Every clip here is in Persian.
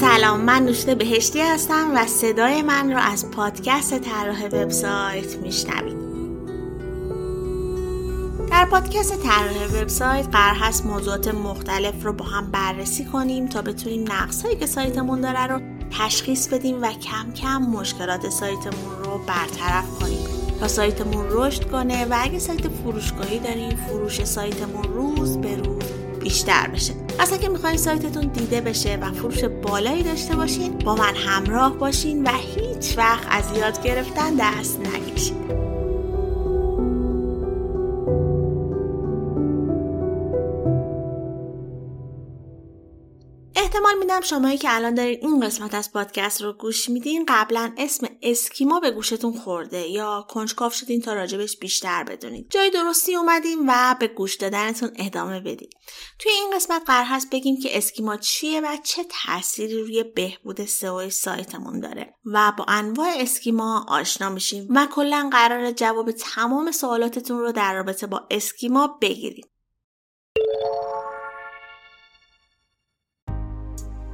سلام من نوشته بهشتی هستم و صدای من رو از پادکست طراح وبسایت میشنوید. در پادکست طراح وبسایت قرار هست موضوعات مختلف رو با هم بررسی کنیم تا بتونیم نقصهایی که سایتمون داره رو تشخیص بدیم و کم کم مشکلات سایتمون رو برطرف کنیم. تا سایتمون رشد کنه و اگه سایت فروشگاهی داریم فروش سایتمون روز به روز بیشتر بشه. پس اگه می‌خواین سایتتون دیده بشه و فروش بالایی داشته باشین با من همراه باشین و هیچ وقت از یاد گرفتن دست نکشین. احتمال میدم شمایی که الان دارین این قسمت از پادکست رو گوش میدین قبلا اسم اسکیما به گوشتون خورده یا کنجکاف شدین تا راجبش بیشتر بدونید. جای درستی اومدیم و به گوش دادنتون ادامه بدیم توی این قسمت قرار هست بگیم که اسکیما چیه و چه تأثیری روی بهبود سئو سایتمون داره و با انواع اسکیما آشنا میشیم و کلا قرار جواب تمام سوالاتتون رو در رابطه با اسکیما بگیریم.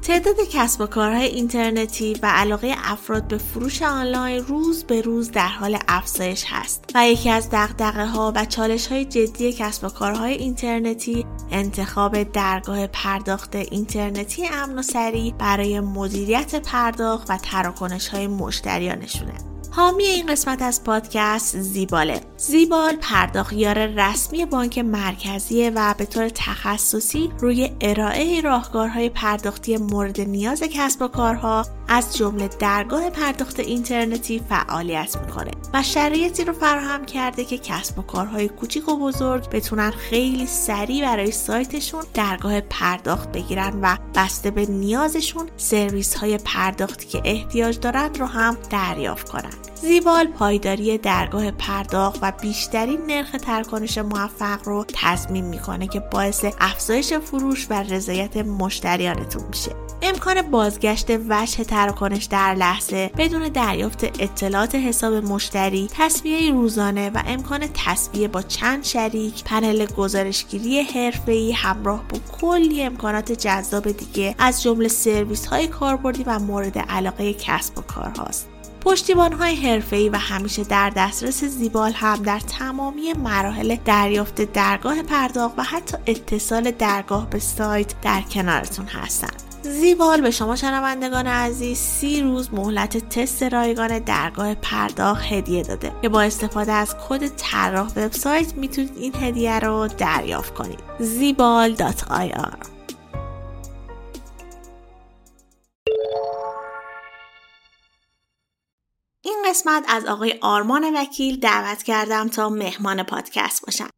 تعداد کسب و کارهای اینترنتی و علاقه افراد به فروش آنلاین روز به روز در حال افزایش هست و یکی از دقدقه ها و چالش های جدی کسب و کارهای اینترنتی انتخاب درگاه پرداخت اینترنتی امن و سریع برای مدیریت پرداخت و تراکنش های مشتریانشونه. حامی این قسمت از پادکست زیباله. زیبال پرداخیار رسمی بانک مرکزیه و به طور تخصصی روی ارائه راهکارهای پرداختی مورد نیاز کسب و کارها از جمله درگاه پرداخت اینترنتی فعالیت می‌کنه و شرایطی رو فراهم کرده که کسب و کارهای کوچیک و بزرگ بتونن خیلی سریع برای سایتشون درگاه پرداخت بگیرن و بسته به نیازشون سرویس های پرداختی که احتیاج دارند رو هم دریافت کنن. زیبال پایداری درگاه پرداخت و بیشترین نرخ ترکنش موفق رو تضمین می‌کنه که باعث افزایش فروش و رضایت مشتریانتون میشه امکان بازگشت وجه تراکنش در لحظه بدون دریافت اطلاعات حساب مشتری تصویه روزانه و امکان تصویه با چند شریک پنل گزارشگیری حرفه‌ای همراه با کلی امکانات جذاب دیگه از جمله سرویس های کاربردی و مورد علاقه کسب و کار هاست. پشتیبان های حرفه‌ای و همیشه در دسترس زیبال هم در تمامی مراحل دریافت درگاه پرداخت و حتی اتصال درگاه به سایت در کنارتون هستند. زیبال به شما شنوندگان عزیز سی روز مهلت تست رایگان درگاه پرداخت هدیه داده که با استفاده از کد طراح وبسایت می‌تونید این هدیه رو دریافت کنید زیبال.ir این قسمت از آقای آرمان وکیل دعوت کردم تا مهمان پادکست باشم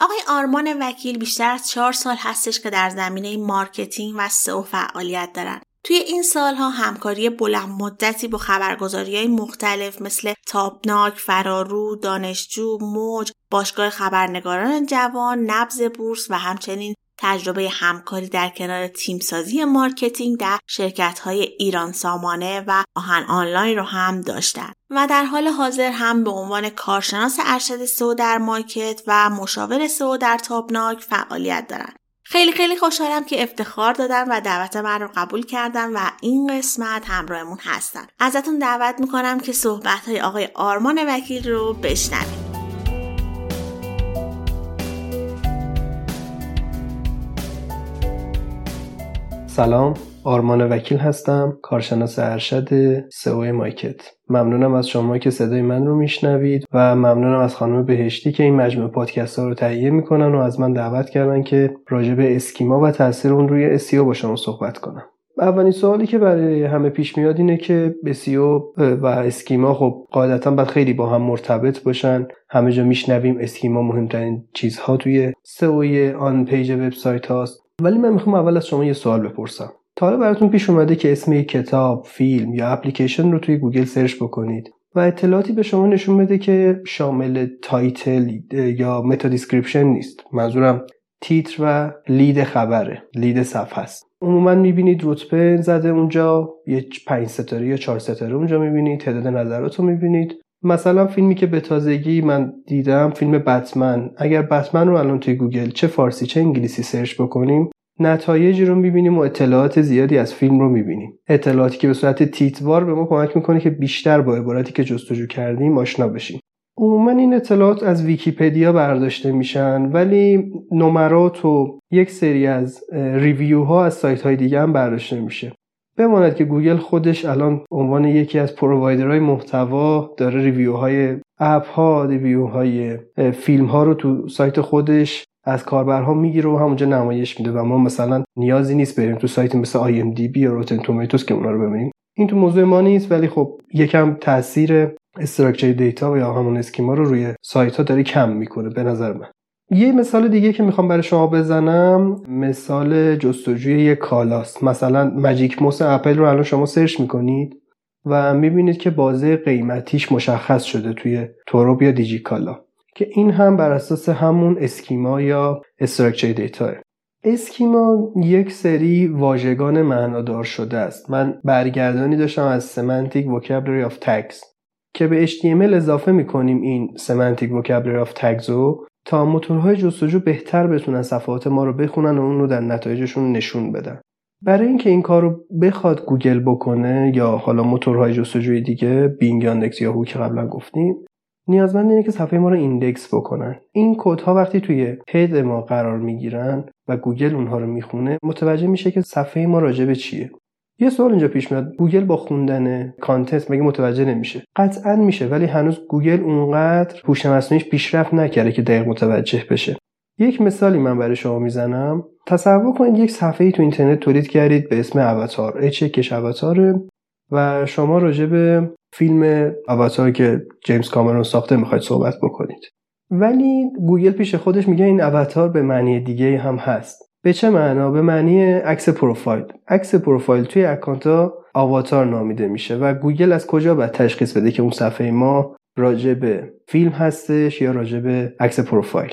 آقای آرمان وکیل بیشتر از چهار سال هستش که در زمینه marketing و SEO فعالیت دارند. توی این سالها همکاری بلند مدتی با خبرگزاری های مختلف مثل تابناک، فرارو، دانشجو، موج، باشگاه خبرنگاران جوان، نبض بورس و همچنین تجربه همکاری در کنار تیمسازی marketing در شرکت های ایران سامانه و آهن آنلاین رو هم داشتند و در حال حاضر هم به عنوان کارشناس ارشد SEO در مارکت و مشاور SEO در تابناک فعالیت دارند. خیلی خیلی خوشحالم که افتخار دادن و دعوت من رو قبول کردن و این قسمت همراهمون هستن. ازتون دعوت می‌کنم که صحبت های آقای آرمان وکیل رو بشنویم. سلام آرمان وکیل هستم کارشناس ارشد سئو مایکت. ممنونم از شما که صدای من رو میشنوید و ممنونم از خانم بهشتی که این مجموعه پادکست ها رو تهیه می‌کنن و از من دعوت کردن که راجع به اسکیما و تاثیر اون روی اسیو با شما صحبت کنم. اولین سوالی که برای همه پیش میاد اینه که SEO و schema خب قاعدتا باید خیلی با هم مرتبط باشن. همه جا میشنویم schema مهمترین چیزها توی SEO on-page وبسایت هاست. ولی من می‌خوام اول از شما یه سوال بپرسم. تا حالا براتون پیش اومده که اسم یک کتاب، فیلم یا اپلیکیشن رو توی گوگل search بکنید و اطلاعاتی به شما نشون بده که شامل title یا meta description نیست. منظورم تیتر و لید خبره لید صفحه است. عموما می‌بینید رتبه زده اونجا یه پنج ستاره یا چهار ستاره اونجا می‌بینید تعداد نظرات رو می‌بینید. مثلا فیلمی که به تازگی من دیدم فیلم بتمن. اگر بتمن رو الان توی گوگل چه فارسی چه انگلیسی search بکنیم نتایجی رو می‌بینیم و اطلاعات زیادی از فیلم رو می‌بینیم. اطلاعاتی که به صورت تیتروار به ما کمک می‌کنه که بیشتر با عبارتی که جستجو کردیم آشنا بشیم. عموما این اطلاعات از ویکیپدیا برداشته میشن ولی نمرات و یک سری از review ها از سایت های دیگه هم برداشته میشه. بماند که گوگل خودش الان عنوان یکی از provider های محتوا داره review های app ها review فیلم ها رو تو سایت خودش از کاربرها می‌گیره و همونجا نمایش میده و ما مثلا نیازی نیست بریم تو سایت مثل IMDb یا Rotten Tomatoes که اونا رو ببینیم. این تو موضوع ما نیست ولی خب یکم تاثیر structure data و یا همون schema رو روی سایت ها داره کم می‌کنه به نظر من. یه مثال دیگه که می‌خوام برای شما بزنم مثال جستجوی یک کالاست. مثلا Magic Mouse اپل رو الان شما search می‌کنید و می‌بینید که بازه قیمتیش مشخص شده توی توروب یا دیجی کالا که این هم بر اساس همون schema یا structure data schema یک سری واژگان معنادار شده است. من برگردانی داشتم از semantic vocabulary of tags که به HTML اضافه می‌کنیم این semantic vocabulary of tags رو. تا موتورهای جستجو بهتر بتونن صفحات ما رو بخونن و اون رو در نتایجشون نشون بدن. برای اینکه این کار رو بخواد گوگل بکنه یا حالا موتورهای جستجوی دیگه بینگ یاندکس یاهو که قبلا گفتیم نیازمند اینه که صفحه ما رو index بکنن. این کدها وقتی توی head ما قرار می‌گیرن و گوگل اونها رو می‌خونه متوجه میشه که صفحه ما راجع به چیه. یه سوال اینجا پیش میاد. گوگل با خوندن content مگه متوجه نمیشه؟ قطعا میشه ولی هنوز گوگل اونقدر هوش مصنوعیش پیشرفت نکرده که دقیق متوجه بشه. یک مثالی من برای شما می‌زنم. تصور کنید یک صفحه تو اینترنت تولید کردید به اسم اواتار H1 ش اواتاره و شما راجع به فیلم اواتار که جیمز کامرون ساخته می‌خواید صحبت بکنید. ولی گوگل پیش خودش میگه این اواتار به معنی دیگه هم هست. به چه معنا؟ به معنی عکس پروفایل. عکس پروفایل توی اکانت ها آواتار نامیده میشه و گوگل از کجا باید تشخیص بده که اون صفحه ما راجع به فیلم هستش یا راجع به عکس پروفایل؟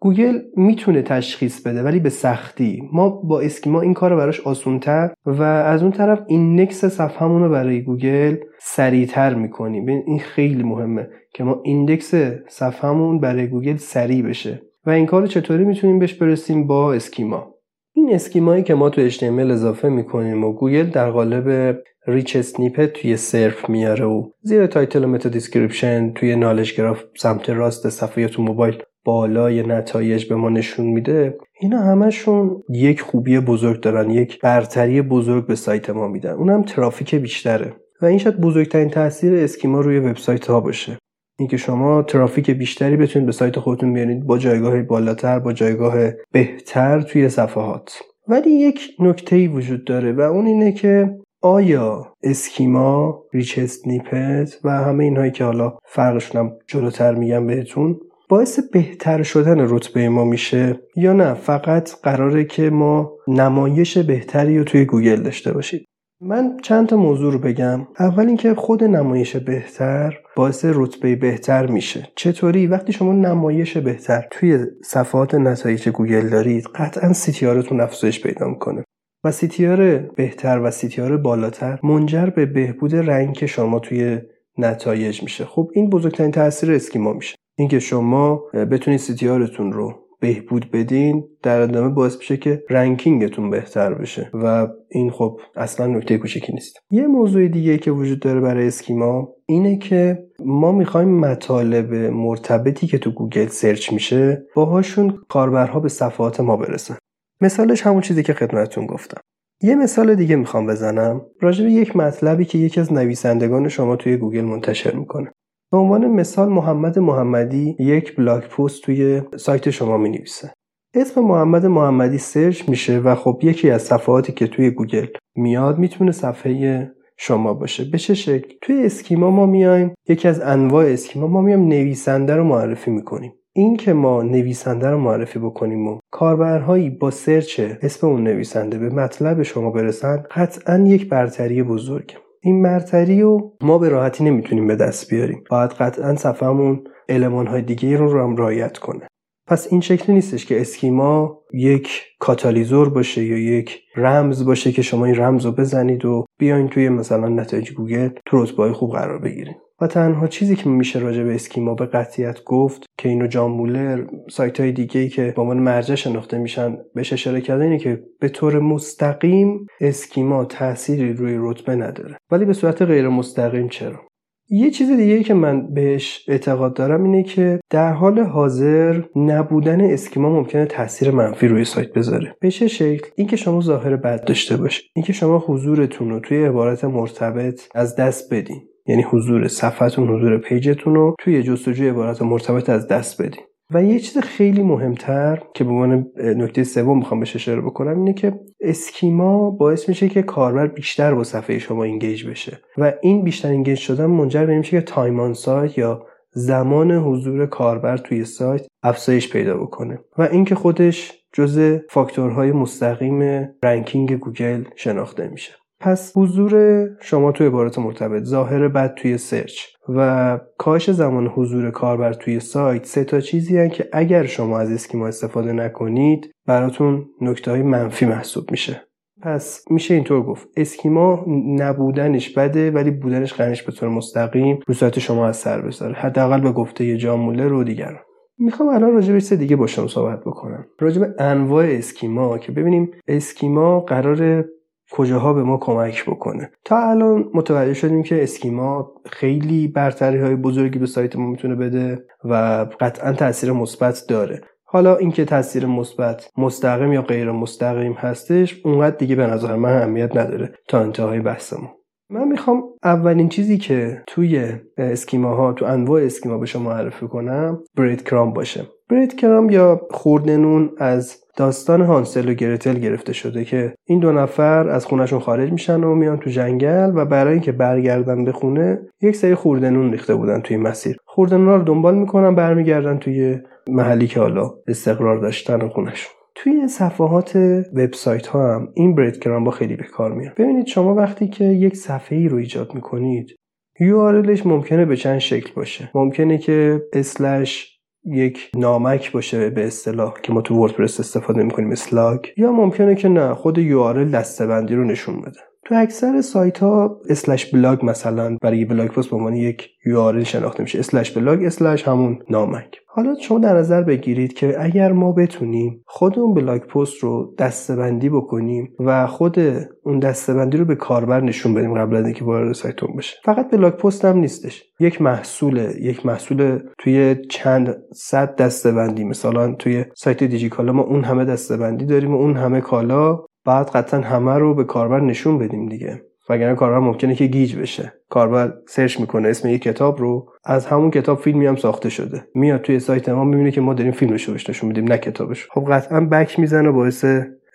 گوگل می‌تونه تشخیص بده ولی به سختی. ما با schema این کار براش آسونتر و از اون طرف index صفحمون رو برای گوگل سریعتر می‌کنیم. این خیلی مهمه که ما index صفحمون برای گوگل سریع بشه. و این کار چطوری می‌تونیم بهش برسیم با schema؟ این schema یی که ما تو HTML اضافه می‌کنیم و گوگل در قالب rich snippet توی SERP میاره و زیر title و meta description توی knowledge graph سمت راست صفحه تو موبایل بالای نتایج به ما نشون میده. اینا همشون یک خوبی بزرگ دارن یک برتری بزرگ به سایت ما میدن. اونم ترافیک بیشتره. و این شاید بزرگترین تاثیر schema روی وبسایت ها باشه. اینکه شما ترافیک بیشتری بتونید به سایت خودتون بیارید با جایگاه بالاتر با جایگاه بهتر توی صفحات. ولی یک نکته وجود داره و اون اینه که آیا schema rich snippet و همه اینهایی که حالا فرقشون جلوتر میگم بهتون باعث بهتر شدن رتبه ما میشه یا نه؟ فقط قراره که ما نمایش بهتری رو توی گوگل داشته باشید من چند تا موضوع رو بگم. اول اینکه خود نمایش بهتر باعث رتبه بهتر میشه. چطوری؟ وقتی شما نمایش بهتر توی صفحات نتایج گوگل دارید قطعا CTR تون افزایش پیدا می‌کنه. و CTR بهتر و CTR بالاتر منجر به بهبود rank شما توی نتایج میشه. خب این بزرگترین تاثیر schema میشه. اینکه شما بتونید CTR تون رو بهبود بدین در ادامه باعث میشه که ranking تون بهتر بشه. و این خب اصلا نکته کوچکی نیست. یه موضوع دیگه که وجود داره برای schema اینه که ما می‌خوایم مطالب مرتبطی که تو گوگل search میشه باهاشون کاربرها به صفحات ما برسن. مثالش همون چیزی که خدمتتون گفتم. یه مثال دیگه می‌خوام بزنم. راجع به یک مطلبی که یکی از نویسندگان شما توی گوگل منتشر می‌کنه. به عنوان مثال محمد محمدی یک blog post توی سایت شما می نویسه. اسم محمد محمدی search میشه و خب یکی از صفحاتی که توی گوگل میاد می‌تونه صفحه شما باشه. به چه شکل؟ توی schema ما میایم یکی از انواع schema ما میایم نویسنده رو معرفی می‌کنیم. این که ما نویسنده رو معرفی بکنیم و کاربرهایی با search اسم اون نویسنده به مطلب شما برسن قطعا یک برتری بزرگه. این برتری رو ما به راحتی نمی‌تونیم به دست بیاریم. باید قطعا صفحمون المان های دیگه رو رو هم رعایت کنه. پس این شکلی نیستش که schema یک کاتالیزور باشه یا یک رمز باشه که شما این رمز رو بزنید و بیاین توی مثلا نتایج گوگل تو رتبه خوب قرار بگیرید و تنها چیزی که میشه راجع به schema به قطعیت گفت که اینو جان مولر سایت های دیگه ای که با عنوان مرجع شناخته میشن بهش اشاره کرده اینه که به طور مستقیم schema تأثیری روی رتبه نداره. ولی به صورت غیر مستقیم چرا؟ یه چیز دیگه ای که من بهش اعتقاد دارم اینه که در حال حاضر نبودن schema ممکنه تاثیر منفی روی سایت بذاره. به چه شکل؟ اینکه شما ظاهر بد داشته باشید اینکه شما حضورتون رو توی عبارت مرتبط از دست بدین. یعنی حضور صفحتون حضور page تون رو توی جستجوی عبارت مرتبط از دست بدین. و یه چیز خیلی مهمتر که به عنوان نکته سوم می‌خوام بهش اشاره بکنم اینه که schema باعث میشه که کاربر بیشتر با صفحه شما engage بشه. و این بیشتر engage شدن منجر به میشه که time on site یا زمان حضور کاربر توی سایت افزایش پیدا بکنه. و اینکه خودش جزء فاکتورهای مستقیم ranking گوگل شناخته میشه. پس حضور شما توی عبارات مرتبط ظاهر بد توی سرچ و کاهش زمان حضور کاربر توی سایت سه تا چیزی هن که اگر شما از اسکیما استفاده نکنید براتون نکته های منفی محسوب میشه. پس میشه اینطور گفت. اسکیما نبودنش بده ولی بودنش قنش به طور مستقیم رو سایت شما از سر بذاره. حداقل به گفته یه جاموله رو دیگران. می‌خوام الان راجع به دیگه با شما صحبت بکنم. راجع به انواع اسکیما که ببینیم اسکیما قرار کجاها به ما کمک بکنه. تا الان متوجه شدیم که اسکیما خیلی برتری های بزرگی به سایت ما می‌تونه بده و قطعا تاثیر مثبت داره. حالا اینکه تاثیر مثبت مستقیم یا غیر مستقیم هستش اونقدر دیگه به نظر من اهمیت نداره تا انتهای بحثمون. من می‌خوام اولین چیزی که توی اسکیما ها تو انواع اسکیما به شما معرفی کنم برید کرام باشه. برید کرام یا خوردنون از داستان هانسل و گرتل گرفته شده که این دو نفر از خونشون خارج میشن و میان تو جنگل و برای اینکه برگردن به خونه یک سری خوردنون ریخته بودن توی مسیر. خوردنون رو دنبال می‌کنن برمیگردن توی محلی که حالا استقرار داشتن خونشون توی صفحات وبسایت ها هم این breadcrumb ها خیلی به کار میاد. ببینید شما وقتی که یک صفحه ای رو ایجاد می‌کنید URL ش ممکنه به چند شکل باشه. ممکنه که slash یک نامک باشه به اصطلاح که ما تو وردپرس استفاده می‌کنیم slug یا ممکنه که نه خود URL دسته‌بندی رو نشون بده. تو اکثر سایت ها slash blog مثلا برای blog post به عنوان یک URL شناخته میشه. slash blog slash همون نامک. حالا شما در نظر بگیرید که اگر ما بتونیم خود اون blog post رو دسته‌بندی بکنیم و خود اون دسته‌بندی رو به کاربر نشون بدیم قبل از اینکه وارد سایتمون بشه. فقط blog post هم نیستش. یک محصول یک محصول توی چند صد دسته‌بندی مثلا توی سایت دیجیکالا ما اون همه دسته‌بندی داریم و اون همه کالا باید قطعا همه رو به کاربر نشون بدیم دیگه. وگرنه کاربر ممکنه که گیج بشه. کاربر search می‌کنه اسم یک کتاب رو از همون کتاب فیلمی هم ساخته شده. میاد توی سایت ما می‌بینه که ما داریم فیلمش رو نشون میدیم نه کتابش. خب قطعا back می‌زنه باعث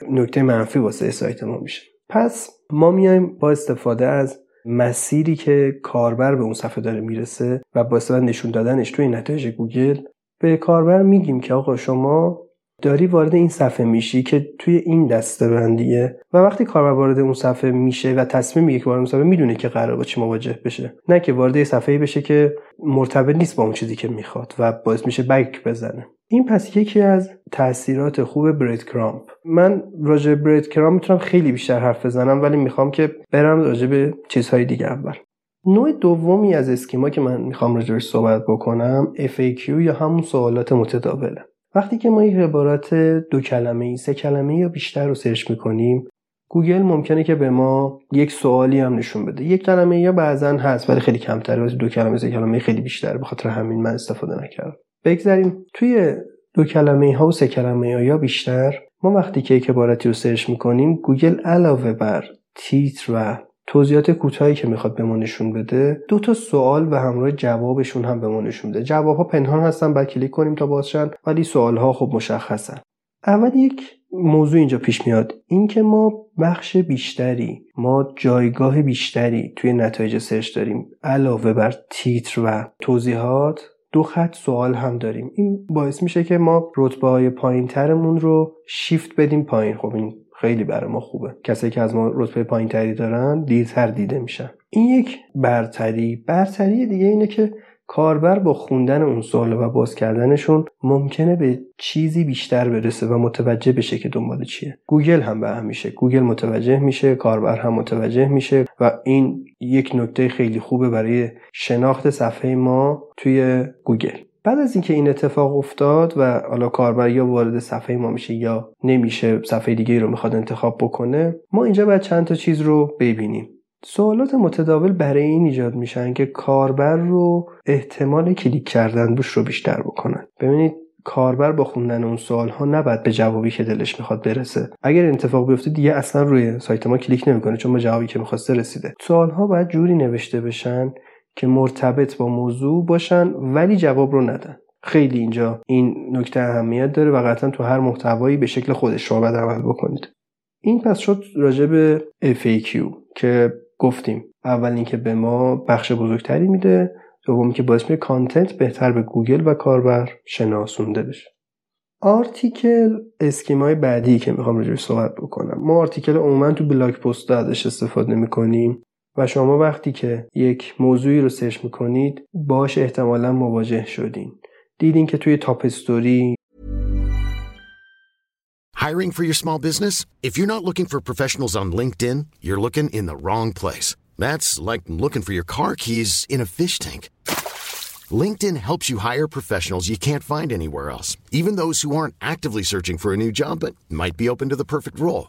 نکته منفی واسه سایت ما میشه. پس ما میایم با استفاده از مسیری که کاربر به اون صفحه داره می‌رسه و با استفاده نشون دادنش توی نتایج گوگل به کاربر میگیم که آقا شما داری وارد این صفحه میشی که توی این دسته بندیه و وقتی کاربر وارد اون صفحه میشه و تصمیم میگه که وارد اون صفحه می‌دونه که قرار با چی مواجه بشه. نه که وارد صفحه بشه که مرتبط نیست با اون چیزی که می‌خواد و باعث میشه بک بزنه. این پس یکی از تاثیرات خوب برید کرامپ من راجع برید کرامپ می‌تونم خیلی بیشتر حرف بزنم ولی می‌خوام که برم راجع به چیزهای دیگه اول. نوع دومی از schema که من می‌خوام راجعش صحبت بکنم FAQ یا همون سوالات متداوله. وقتی که ما یک عبارت دو کلمه ای سه کلمه یا بیشتر رو search می‌کنیم گوگل ممکنه که به ما یک سوالی هم نشون بده. یک کلمه یا بعضا هست ولی خیلی کمتره. واسه دو کلمه سه کلمه خیلی بیشتره. به خاطر همین من استفاده نکردم. بگذاریم توی دو کلمه ها و سه کلمه ها یا بیشتر ما وقتی که یک عبارتی رو search می‌کنیم گوگل علاوه بر تیتر و توضیحات کوتاهی که می‌خواد به ما نشون بده. دو تا سوال و همراه جوابشون هم به ما نشون بده. جواب ها پنهان هستن باید کلیک کنیم تا بازشن ولی سوال ها خب مشخصن. اول یک موضوع اینجا پیش میاد. اینکه ما بخش بیشتری ما جایگاه بیشتری توی نتایج search داریم علاوه بر تیتر و توضیحات دو خط سوال هم داریم. این باعث میشه که ما رتبه های پایین ترمون رو شیفت بدیم پایین. خب این خیلی برای ما خوبه. کسایی که از ما رتبه پایین تری دارن دیرتر دیده میشن. این یک برتری. برتری دیگه اینه که کاربر با خوندن اون سوال و باز کردنشون ممکنه به چیزی بیشتر برسه و متوجه بشه که دنبال چیه. گوگل هم به هم میشه. گوگل متوجه میشه کاربر هم متوجه میشه و این یک نکته خیلی خوبه برای شناخت صفحه ما توی گوگل. بعد از اینکه این اتفاق افتاد و حالا کاربر یا وارد صفحه ما میشه یا نمیشه صفحه دیگه رو می‌خواد انتخاب بکنه ما اینجا باید چند تا چیز رو ببینیم. سوالات متداول برای این ایجاد میشن که کاربر رو احتمال کلیک کردن روش رو بیشتر بکنن. ببینید کاربر با خوندن اون سوال ها نباید به جوابی که دلش می‌خواد برسه. اگر اتفاق بیفته دیگه اصلا روی سایت ما کلیک نمی‌کنه چون به جوابی که می‌خواسته رسیده. سوال ها باید جوری نوشته بشن که مرتبط با موضوع باشن ولی جواب رو ندن. خیلی اینجا این نکته اهمیت داره و قطعا تو هر محتوایی به شکل خودش شما باید عمل بکنید. این پس شد راجع به FAQ که گفتیم. اول اینکه به ما بخش بزرگتری میده. دومی که باعث میشه content بهتر به گوگل و کاربر شناسونده بشه. article schema ی بعدی که می‌خوام راجعش صحبت بکنم. ما article عموما تو blog post ازش استفاده می‌کنیم. و شما وقتی که یک موضوعی رو سرچ میکنید باش احتمالا مواجه شدین دیدین که توی تاپ استوری Hiring for your small business? If you're not looking for professionals on LinkedIn, you're looking in the wrong place. That's like looking for your car keys in a fish tank. LinkedIn helps you hire professionals you can't find anywhere else, even those who aren't actively searching for a new job but might be open to the perfect role.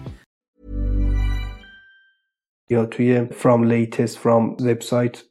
یا توی from latest from وبسایت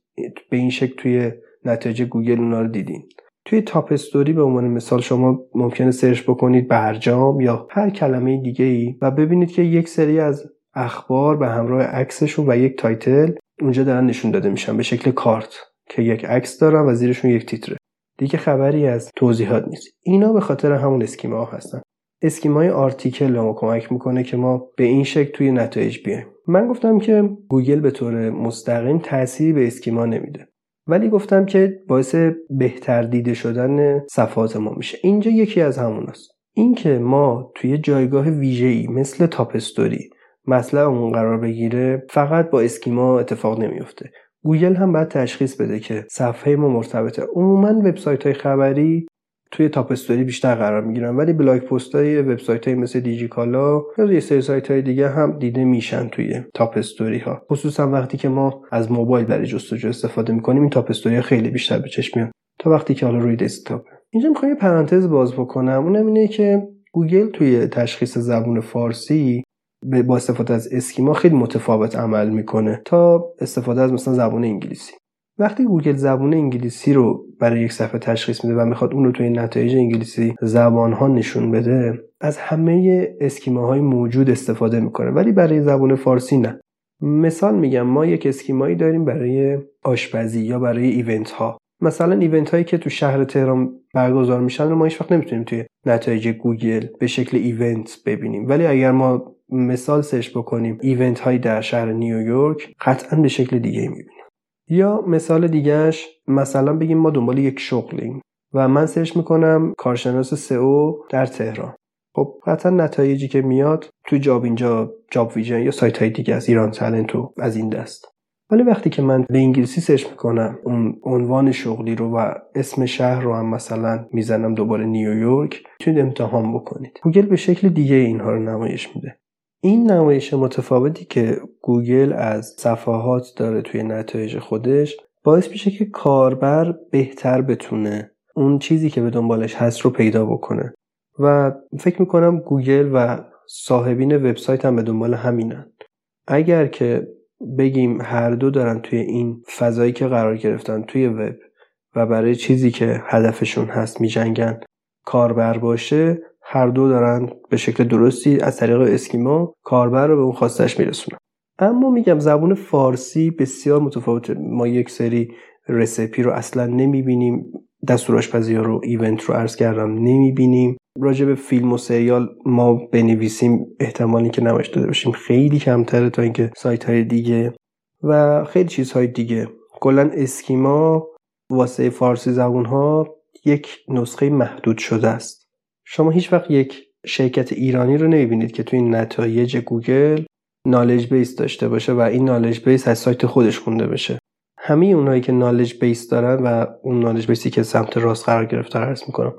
به این شکل توی نتایج گوگل اونا رو دیدین. توی تاپ استوری به عنوان مثال شما ممکنه سرچ بکنید برجام یا هر کلمه دیگه ای و ببینید که یک سری از اخبار به همراه عکسشون و یک تایتل اونجا دارن نشون داده میشن به شکل کارت که یک عکس دارن و زیرشون یک تیتره. دیگه خبری از توضیحات نیست. اینا به خاطر همون schema هستن. schema ی article به ما کمک می‌کنه که ما به این شکل توی نتایج بیایم. من گفتم که گوگل به طور مستقیم تأثیری به schema نمیده. ولی گفتم که باعث بهتر دیده شدن صفحات ما میشه. اینجا یکی از همون است اینکه ما توی جایگاه ویژه‌ای مثل top story اون قرار بگیره فقط با schema اتفاق نمیفته گوگل هم باید تشخیص بده که صفحه ما مرتبطه. عموما وبسایت های خبری توی top story بیشتر قرار می‌گیرن. ولی blog post های وبسایت های مثل دیجیکالا یا یه سری سایت های دیگه هم دیده میشن توی top story ها خصوصا وقتی که ما از موبایل برای جستجو استفاده می‌کنیم این top story خیلی بیشتر به چشم میاد تا وقتی که حالا روی دسکتاپ. اینجا می‌خوام یه پرانتز باز بکنم. اونم اینه که گوگل توی تشخیص زبون فارسی با استفاده از schema خیلی متفاوت عمل می‌کنه. تا استفاده از مثلا زبان انگلیسی. وقتی گوگل زبان انگلیسی رو برای یک صفحه تشخیص میده و می‌خواد اون رو توی نتایج انگلیسی زبان ها نشون بده از همه schema های موجود استفاده می‌کنه ولی برای زبان فارسی نه. مثال میگم ما یک schema یی داریم برای آشپزی یا برای event ها مثلا event هایی که تو شهر تهران برگزار میشن رو ما هیچ وقت نمی‌تونیم توی نتایج گوگل به شکل event ببینیم. ولی اگر ما مثال search بکنیم event هایی در شهر نیویورک قطعا به شکل دیگه می‌بینیم. یا مثال دیگهش مثلا بگیم ما دنبال یک شغلیم و من search می‌کنم کارشناس SEO در تهران. خب قطعا نتایجی که میاد تو job اینجا جاب ویژن یا سایت های دیگه از ایران تلنت و از این دست. ولی وقتی که من به انگلیسی search می‌کنم اون عنوان شغلی رو و اسم شهر رو هم مثلا می‌زنم دوباره نیویورک می‌تونید امتحان بکنید. گوگل به شکل دیگه اینها رو نمایش میده. این نمایش متفاوتی که گوگل از صفحات داره توی نتایج خودش باعث میشه که کاربر بهتر بتونه اون چیزی که به دنبالش هست رو پیدا بکنه. و فکر می‌کنم گوگل و صاحبین وبسایت هم به دنبال همینن. اگر که بگیم هر دو دارن توی این فضایی که قرار گرفتن توی وب و برای چیزی که هدفشون هست میجنگن کاربر باشه هر دو دارن به شکل درستی از طریق اسکیما کاربر رو به اون خواستش میرسونن. اما میگم زبون فارسی بسیار متفاوته. ما یک سری recipe رو اصلا نمی‌بینیم. دستور آشپزی رو event رو عرض کردم نمی‌بینیم. راجع به فیلم و سریال ما بنویسیم. احتمالی که نمایش داده باشیم خیلی کمتره تا اینکه سایت های دیگه و خیلی چیزهای دیگه. کلا schema واسه فارسی زبون ها یک نسخه محدود شده است. شما هیچ وقت یک شرکت ایرانی رو نمی‌بینید که توی این نتایج گوگل knowledge base داشته باشه و این knowledge base از سایت خودش خونده بشه. همه اونایی که knowledge base دارن و اون knowledge base ی که سمت راست قرار گرفته عرض می‌کنم.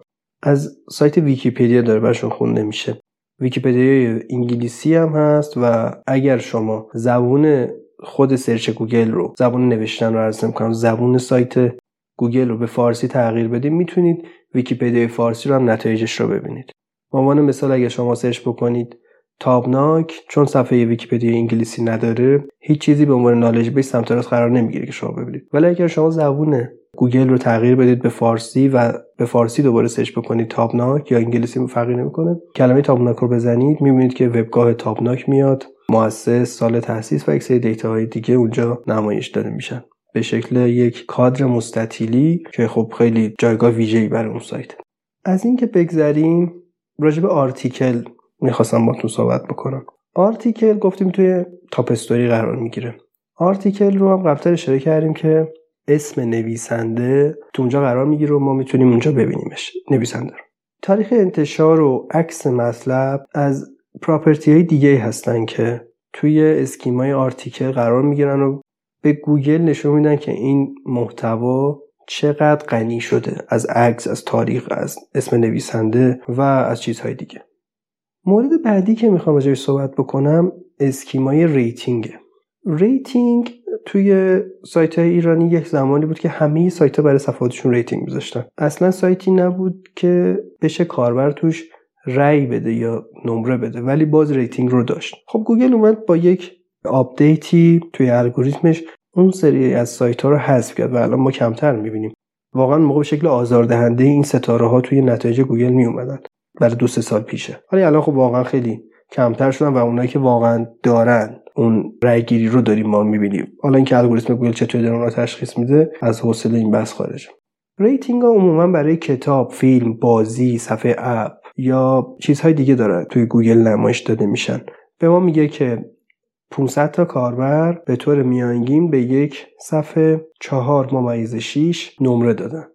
از سایت ویکیپدیا داره برشون خونده میشه. ویکیپدیا انگلیسی هم هست و اگر شما زبون خود search گوگل رو زبون نوشتن رو عرض می‌کنم زبون سایت گوگل رو به فارسی تغییر بدید می‌تونید ویکیپدیای فارسی رو هم نتایجش رو ببینید. به عنوان مثال اگر شما search بکنید تابناک چون صفحه ویکیپدیا انگلیسی نداره هیچ چیزی به عنوان knowledge base سمت راست قرار نمی‌گیره که شما ببینید. ولی اگر شما زبون گوگل رو تغییر بدید به فارسی و به فارسی دوباره search بکنید تابناک یا انگلیسی فرقی نمی‌کنه کلمه تابناک رو بزنید می‌بینید که وبگاه تابناک میاد مؤسس سال تاسیس و یک سری data های دیگه اونجا نمایش داده میشن. به شکل یک کادر مستطیلی که خب خیلی جایگاه ویژه‌ای برای اون سایت. از اینکه بگذریم راجع به article می‌خواستم باهاتون صحبت بکنم. article گفتیم توی top story قرار می‌گیره. article رو هم قبلتر اشاره کردیم که اسم نویسنده تو اونجا قرار می‌گیره و ما می‌تونیم اونجا ببینیمش نویسنده رو. تاریخ انتشار و عکس مطلب از property های دیگه هستن که توی schema ی article قرار می‌گیرن و به گوگل نشون میدن که این محتوا چقدر غنی شده. از عکس از تاریخ از اسم نویسنده و از چیزهای دیگه. مورد بعدی که می‌خوام راجعش صحبت بکنم schema ی rating ه rating توی سایت های ایرانی یک زمانی بود که همه سایت ها برای صفحاتشون rating میذاشتن. اصلا سایتی نبود که بشه کاربر توش رأی بده یا نمره بده ولی باز rating رو داشت. خب گوگل اومد با یک update ی توی الگوریتمش اون سری از سایت ها رو حذف کرد و الان ما کمتر می‌بینیم. واقعا اون موقع به شکل آزاردهنده این ستاره ها توی نتایج گوگل می اومدن برای دو سه سال پیشه. ولی الان خب واقعا خیلی کمتر شدن و اونایی که واقعا دارن اون رای گیری رو داریم ما می‌بینیم. حالا اینکه الگوریتم گوگل چطور داره اون رو تشخیص میده از حوصله این بحث خارجه. rating ها عموما برای کتاب، فیلم، بازی، صفحه app یا چیزهای دیگه داره توی گوگل نمایش داده میشن. به ما میگه که 500 تا کاربر به طور میانگین به یک صفحه 4 ممیز 6 نمره دادن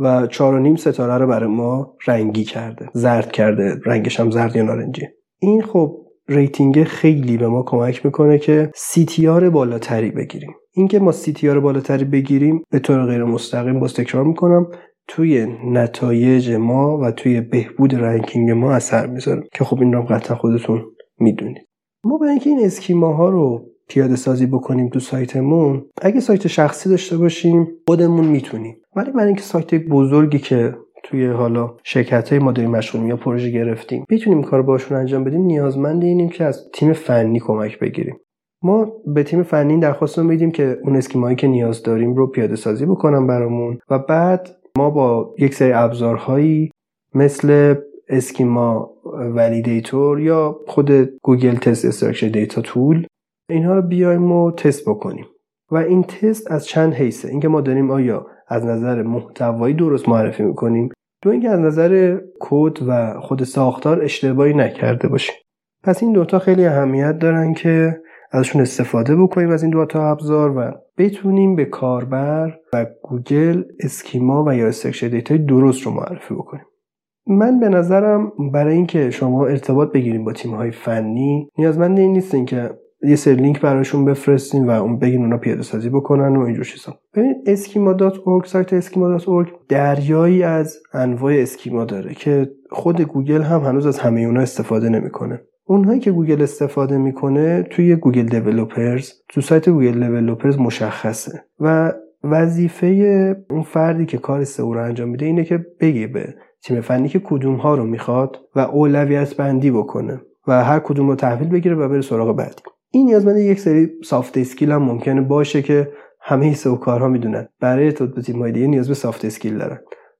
و 4 نیم ستاره رو برای ما رنگی کرده. زرد کرده. رنگش هم زرد یا نارنجی. این خب rating خیلی به ما کمک می‌کنه که CTR بالاتری بگیریم. اینکه ما CTR بالاتری بگیریم به طور غیر مستقیم باز تکرار می‌کنم توی نتایج ما و توی بهبود ranking ما اثر می‌ذاره. که خب این رو قطعا خودتون می‌دونید. ما برای اینکه این اسکیما ها رو پیاده سازی بکنیم تو سایتمون اگه سایت شخصی داشته باشیم خودمون می‌تونیم. ولی برای اینکه سایت بزرگی که توی حالا شرکت های ما مشغول یا پروژه گرفتیم بتونیم کار باشون انجام بدیم نیازمند اینیم که از تیم فنی کمک بگیریم. ما به تیم فنی درخواست میدیم که اون اسکیمایی که نیاز داریم رو پیاده سازی بکنم برامون و بعد ما با یک سری ابزارهایی مثل schema validator یا خود گوگل test structured data tool اینها رو بیایم و تست بکنیم. و این تست از چند حیثه؟ اینکه ما داریم آیا از نظر محتوایی درست معرفی می‌کنیم دو اینکه از نظر کد و خود ساختار اشتباهی نکرده باشیم. پس این دوتا خیلی اهمیت دارن که ازشون استفاده بکنیم از این دوتا ابزار و بتونیم به کاربر و گوگل schema و یا structured data ی درست رو معرفی بکنیم. من به نظرم برای اینکه شما ارتباط بگیریم با تیم های فنی نیازمند این نیستین که یه سری لینک براشون بفرستین و اون بگین اونا پیاده سازی بکنن و اینجور چیزا. ببینید schema.org سایت schema.org دریایی از انواع schema داره که خود گوگل هم هنوز از همه اونا استفاده نمی‌کنه. اونهایی که گوگل استفاده می‌کنه توی Google Developers تو سایت Google Developers مشخصه. و وظیفه اون فردی که کار سئو رو انجام میده اینه که بگه به تیم فنی که کدوم ها رو می‌خواد و اولویت بندی بکنه و هر کدوم رو تحویل بگیره و بره سراغ بعدی. این نیازمند یک سری soft skill هم ممکنه باشه که همه سئو کارها می‌دونن. برای ارتباط به تیم دیگه نیاز به soft skill دارن.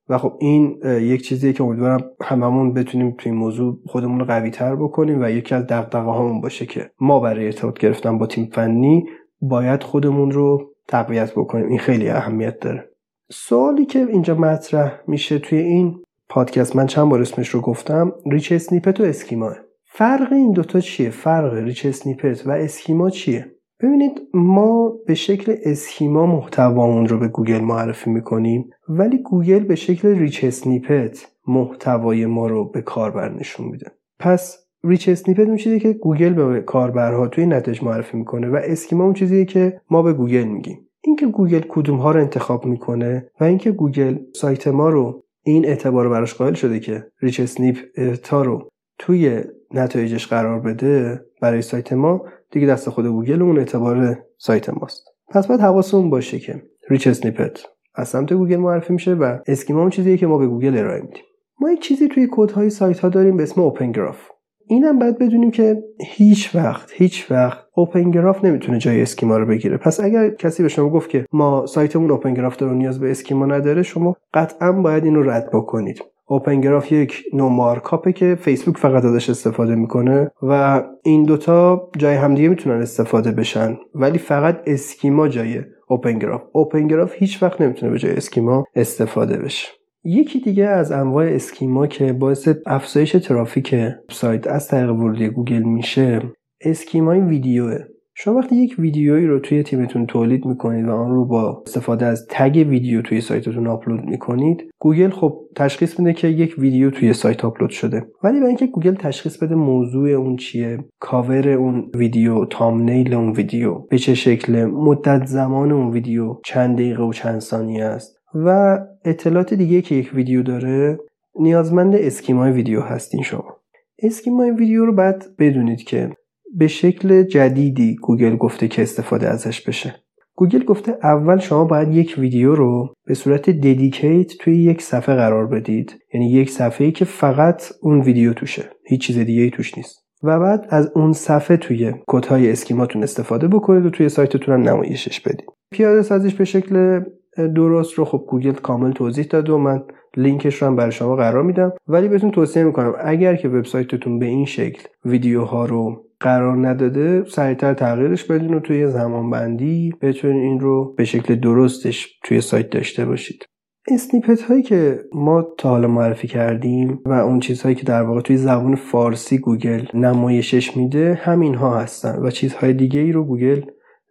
و خب این یک چیزیه که امیدوارم هممون بتونیم توی این موضوع خودمون رو قوی تر بکنیم و یکی از دغدغه هامون باشه که ما برای ارتباط گرفتن با تیم فنی باید خودمون رو تقویت بکنیم. این خیلی اهمیت داره. سوالی که اینجا مطرح میشه توی این پادکست من چند بار اسمش رو گفتم؟ rich snippet و schema. فرق این دوتا چیه؟ فرق rich snippet و schema چیه؟ ببینید ما به شکل schema محتوامون رو به گوگل معرفی می‌کنیم ولی گوگل به شکل rich snippet محتوای ما رو به کاربر نشون میده. پس rich snippet اون چیزی که گوگل به کاربرها توی نتایج معرفی می‌کنه و schema اون چیزیه که ما به گوگل میگیم. اینکه گوگل کدوم ها رو انتخاب می‌کنه و اینکه گوگل سایت ما رو این اعتبار براش قائل شده که rich snippet ها رو توی نتایجش قرار بده برای سایت ما دیگه دست خود گوگل اون اعتبار سایت ماست. پس باید حواسمون باشه که rich snippet از سمت گوگل معرفی میشه و schema اون چیزیه که ما به گوگل ارائه میدیم. ما یک چیزی توی کدهای سایت ها داریم به اسم اوپن گراف. اینم باید بدونیم که هیچ وقت هیچ وقت اوپن گراف نمی‌تونه جای اسکیما رو بگیره. پس اگر کسی به شما گفت که ما سایتمون اوپن گراف داره نیاز به اسکیما نداره شما قطعا باید اینو رد بکنید. اوپن گراف یک نوع مارکاپه که فیسبوک فقط ازش استفاده می‌کنه و این دوتا جای همدیگه می‌تونن استفاده بشن. ولی فقط اسکیما جای اوپن گراف اوپن گراف هیچ وقت نمی‌تونه به جای اسکیما استفاده بشه. یکی دیگه از انواع schema که باعث افزایش ترافیک سایت از طریق ورودی گوگل میشه schema ی ویدیوه. شما وقتی یک ویدیویی رو توی تیمتون تولید می‌کنید و آن رو با استفاده از tag ویدیو توی سایتتون آپلود می‌کنید گوگل خب تشخیص میده که یک ویدیو توی سایت آپلود شده. ولی برای اینکه گوگل تشخیص بده موضوع اون چیه کاور اون ویدیو thumbnail اون ویدیو به چه شکل مدت زمان اون ویدیو چند دقیقه و چند ثانیه است و اطلاعات دیگه که یک ویدیو داره نیازمند schema ی ویدیو هستین شما. schema ی ویدیو رو باید بدونید که به شکل جدیدی گوگل گفته که استفاده ازش بشه. گوگل گفته اول شما باید یک ویدیو رو به صورت dedicate توی یک صفحه قرار بدید. یعنی یک صفحه ای که فقط اون ویدیو توشه. هیچ چیز دیگه ای توش نیست. و بعد از اون صفحه توی کدهای schema تون استفاده بکنید و توی سایتتون هم نمایشش بدید. پیاده سازیش به شکل درست رو خب گوگل کامل توضیح داده و من لینکش رو هم برای شما قرار میدم. ولی بهتون توصیه می‌کنم اگر که وبسایتتون به این شکل ویدیوها رو قرار نداده سریعتر تغییرش بدین و توی زمان بندی بتونین این رو به شکل درستش توی سایت داشته باشید. snippet هایی که ما تا حالا معرفی کردیم و اون چیزهایی که در واقع توی زبان فارسی گوگل نمایشش میده همین ها هستن و چیزهای دیگه ای رو گوگل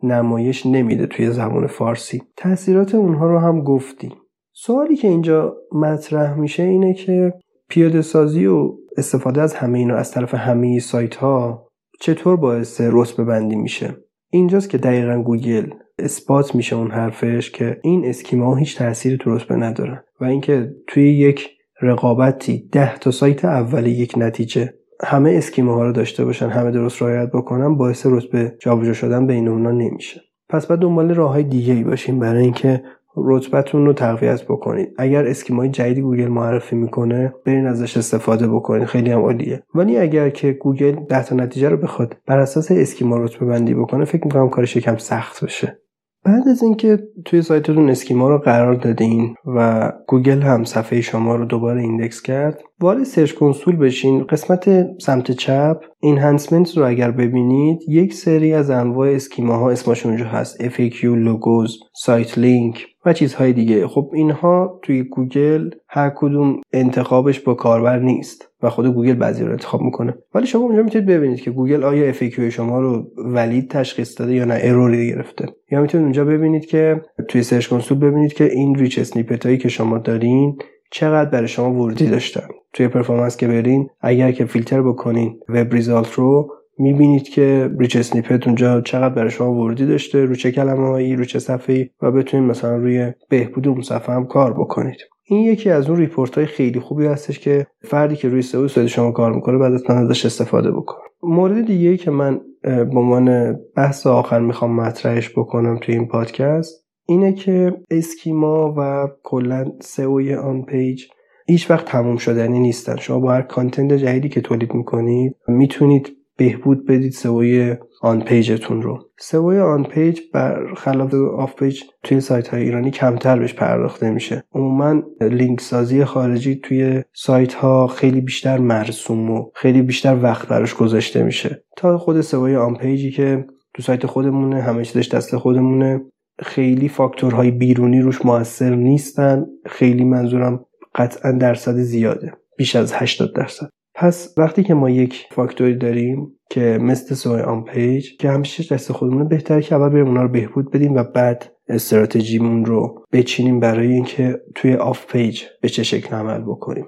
نمایش نمیده توی زبان فارسی. تاثیرات اونها رو هم گفتیم سوالی که اینجا مطرح میشه اینه که پیاده سازی و استفاده از همه اینا از طرف همه سایت ها چطور باعث رتبه بندی میشه؟ اینجاست که دقیقا گوگل اثبات میشه اون حرفش که این اسکیما هیچ تأثیری تو رتبه ندارن و اینکه توی یک رقابتی ده تا سایت اول یک نتیجه همه اسکیما ها رو داشته باشن همه درست رعایت بکنن باعث رتبه جابجا شدن بین اونا نمیشه. پس بعد دنبال راه های دیگه ای باشیم برای اینکه رتبتون رو تقویت بکنید. اگر schema ی جدیدی گوگل معرفی می‌کنه برین ازش استفاده بکنید. خیلی هم عالیه. ولی اگر که گوگل ده تا نتیجه رو بخواد بر اساس schema رتبه بندی بکنه فکر می‌کنم کارش یکم سخت بشه. بعد از اینکه توی سایتتون schema رو قرار دادین و گوگل هم صفحه شما رو دوباره index کرد وارد Search Console بشین. قسمت سمت چپ enhancement رو اگر ببینید یک سری از انواع schema ها اسمشون اونجا هست. FAQ logos sitelink و چیزهای دیگه. خب اینها توی گوگل هر کدوم انتخابش با کاربر نیست و خود گوگل بعضی رو انتخاب می‌کنه. ولی شما اونجا می‌تونید ببینید که گوگل آیا FAQ شما رو valid تشخیص داده یا نه error ی گرفته. یا می‌تونید اونجا ببینید که توی Search Console ببینید که این rich snippet هایی که شما دارین چقدر برای شما ورودی داشتن. توی performance که برین اگر که فیلتر بکنین web result رو می‌بینید که rich snippet اونجا چقدر برای شما ورودی داشته رو چه کلمه هایی رو چه صفحه و بتونید مثلا روی بهبود اون صفحه هم کار بکنید. این یکی از اون report های خیلی خوبی هستش که فردی که روی سئو سایت شما کار می‌کنه باید ازش استفاده بکنه. مورد دیگه که من به عنوان بحث آخر می‌خوام مطرحش بکنم توی این پادکست اینه که schema و کلا سئوی on page هیچ وقت تموم شدنی نیستن. شما با هر content جدیدی که تولید می‌کنید می‌تونید بهبود بدید سئوی on page تون رو. سئوی on page خلاف off page توی سایت های ایرانی کمتر بهش پرداخته میشه. عموما لینک سازی خارجی توی سایت ها خیلی بیشتر مرسوم و خیلی بیشتر وقت براش گذاشته میشه. تا خود سئوی on page ی که تو سایت خودمونه همه چیزش دست خودمونه خیلی فاکتورهای بیرونی روش موثر نیستن. خیلی منظورم قطعا درصد زیاده. بیش از 80 درصد. پس وقتی که ما یک فاکتوری داریم که مثل سئوی on-page که همیشه دست خودمونه بهتره که اول بریم اونا رو بهبود بدیم و بعد استراتژیمون رو بچینیم برای اینکه توی off-page به چه شکل عمل بکنیم.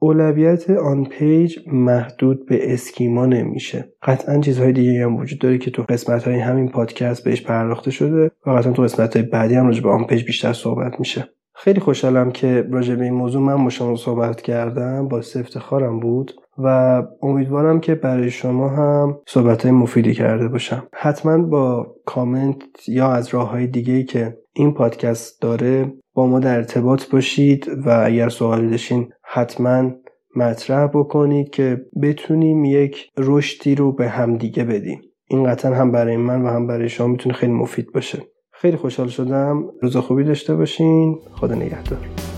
اولویت on-page محدود به schema نمیشه. قطعا چیزهای دیگه هم وجود داره که تو قسمت های همین پادکست بهش پرداخته شده و قطعا تو قسمت های بعدی هم راجع به on-page بیشتر صحبت میشه. خیلی خوشحالم که راجع به این موضوع من با شما صحبت کردم با افتخارم بود. و امیدوارم که برای شما هم صحبت های مفیدی کرده باشم. حتما با کامنت یا از راه های دیگه که این پادکست داره با ما در ارتباط باشید و اگر سوالی داشتین حتما مطرح بکنید که بتونیم یک رشدی رو به همدیگه بدیم. این قطعا هم برای من و هم برای شما می‌تونه خیلی مفید باشه. خیلی خوشحال شدم. روز خوبی داشته باشین. خدا نگهدار.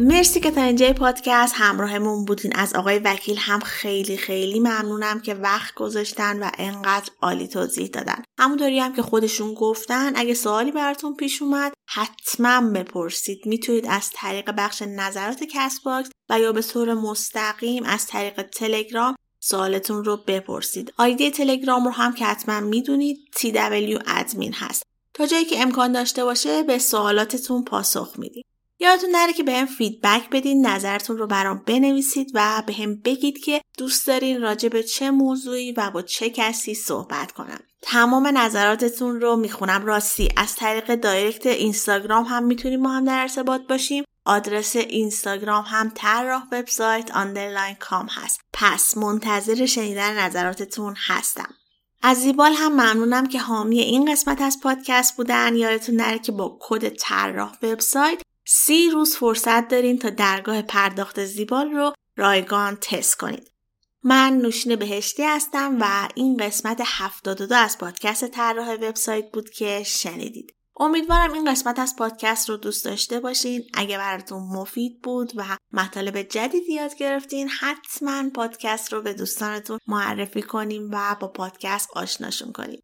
مرسی که تا اینجای پادکست همراهمون بودین. از آقای وکیل هم خیلی خیلی ممنونم که وقت گذاشتن و انقدر عالی توضیح دادن. همونطوری هم که خودشون گفتن اگه سوالی براتون پیش اومد حتما بپرسید. می‌تونید از طریق بخش نظرات Castbox و یا به طور مستقیم از طریق تلگرام سوالتون رو بپرسید. آیدی تلگرام رو هم که حتما می‌دونید TW admin هست. تا جایی که امکان داشته باشه به سوالاتتون پاسخ میدیم یادتون نره که بهم feedback بدین نظرتون رو برام بنویسید و بهم بگید که دوست دارین راجع به چه موضوعی و با چه کسی صحبت کنم. تمام نظراتتون رو می‌خونم راستی. از طریق direct اینستاگرام هم می‌تونیم ما هم در ارتباط باشیم. آدرس اینستاگرام هم طراح وبسایت underline com هست. پس منتظر شنیدن نظراتتون هستم. از زیبال هم ممنونم که حامی این قسمت از پادکست بودن. یادتون نره که با کد طراح وبسایت سی روز فرصت دارین تا درگاه پرداخت زیبال رو رایگان تست کنید. من نوشین بهشتی هستم و این قسمت 72 از پادکست طراح وبسایت بود که شنیدید. امیدوارم این قسمت از پادکست رو دوست داشته باشین. اگه براتون مفید بود و مطالب جدیدی یاد گرفتین حتما پادکست رو به دوستانتون معرفی کنیم و با پادکست آشناشون کنیم.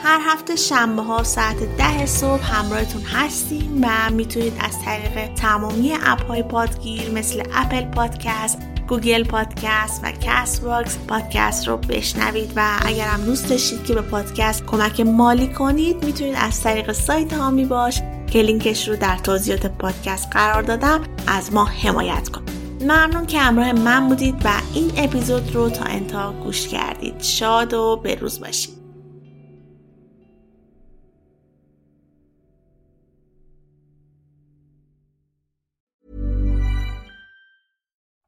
هر هفته شنبه ها ساعت ده صبح همراهتون هستیم و می‌تونید از طریق تمامی اپ های پادگیر مثل Apple Podcast Google Podcast و Castbox پادکست رو بشنوید و اگر هم دوست داشتید که به پادکست کمک مالی کنید می‌تونید از طریق سایت حامی باش که لینکش رو در توضیحات پادکست قرار دادم از ما حمایت کنید. ممنون که همراه من بودید و این اپیزود رو تا انتها گوش کردید. شاد و بروز باشید.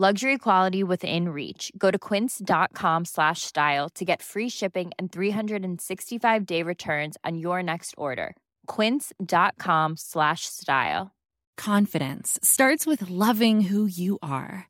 Luxury quality within reach. Go to quince.com slash style to get free shipping and 365 day returns on your next order. Quince.com slash style. Confidence starts with loving who you are.